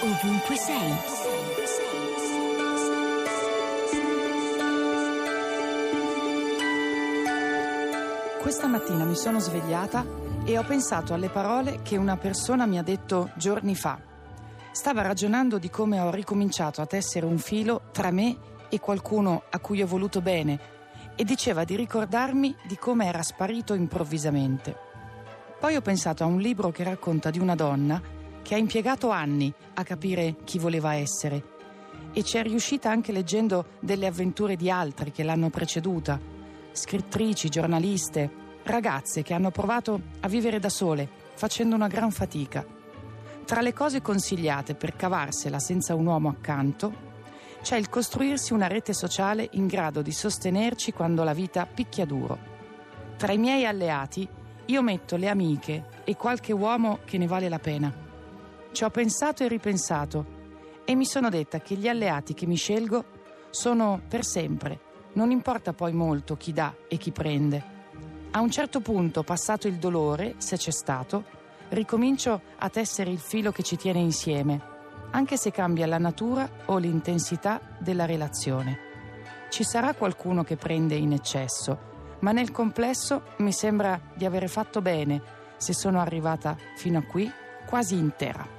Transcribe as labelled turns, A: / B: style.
A: ovunque sei.
B: Questa mattina mi sono svegliata e ho pensato alle parole che una persona mi ha detto giorni fa. Stava ragionando di come ho ricominciato a tessere un filo tra me e qualcuno a cui ho voluto bene e diceva di ricordarmi di come era sparito improvvisamente. Poi ho pensato a un libro che racconta di una donna che ha impiegato anni a capire chi voleva essere e ci è riuscita anche leggendo delle avventure di altri che l'hanno preceduta, scrittrici, giornaliste, ragazze che hanno provato a vivere da sole, facendo una gran fatica. Tra le cose consigliate per cavarsela senza un uomo accanto c'è il costruirsi una rete sociale in grado di sostenerci quando la vita picchia duro. Tra i miei alleati io metto le amiche e qualche uomo che ne vale la pena. Ci ho pensato e ripensato e mi sono detta che gli alleati che mi scelgo sono per sempre. Non importa poi molto chi dà e chi prende. A un certo punto, passato il dolore, se c'è stato, ricomincio a tessere il filo che ci tiene insieme anche se cambia la natura o l'intensità della relazione. Ci sarà qualcuno che prende in eccesso, ma nel complesso mi sembra di avere fatto bene se sono arrivata fino a qui quasi intera.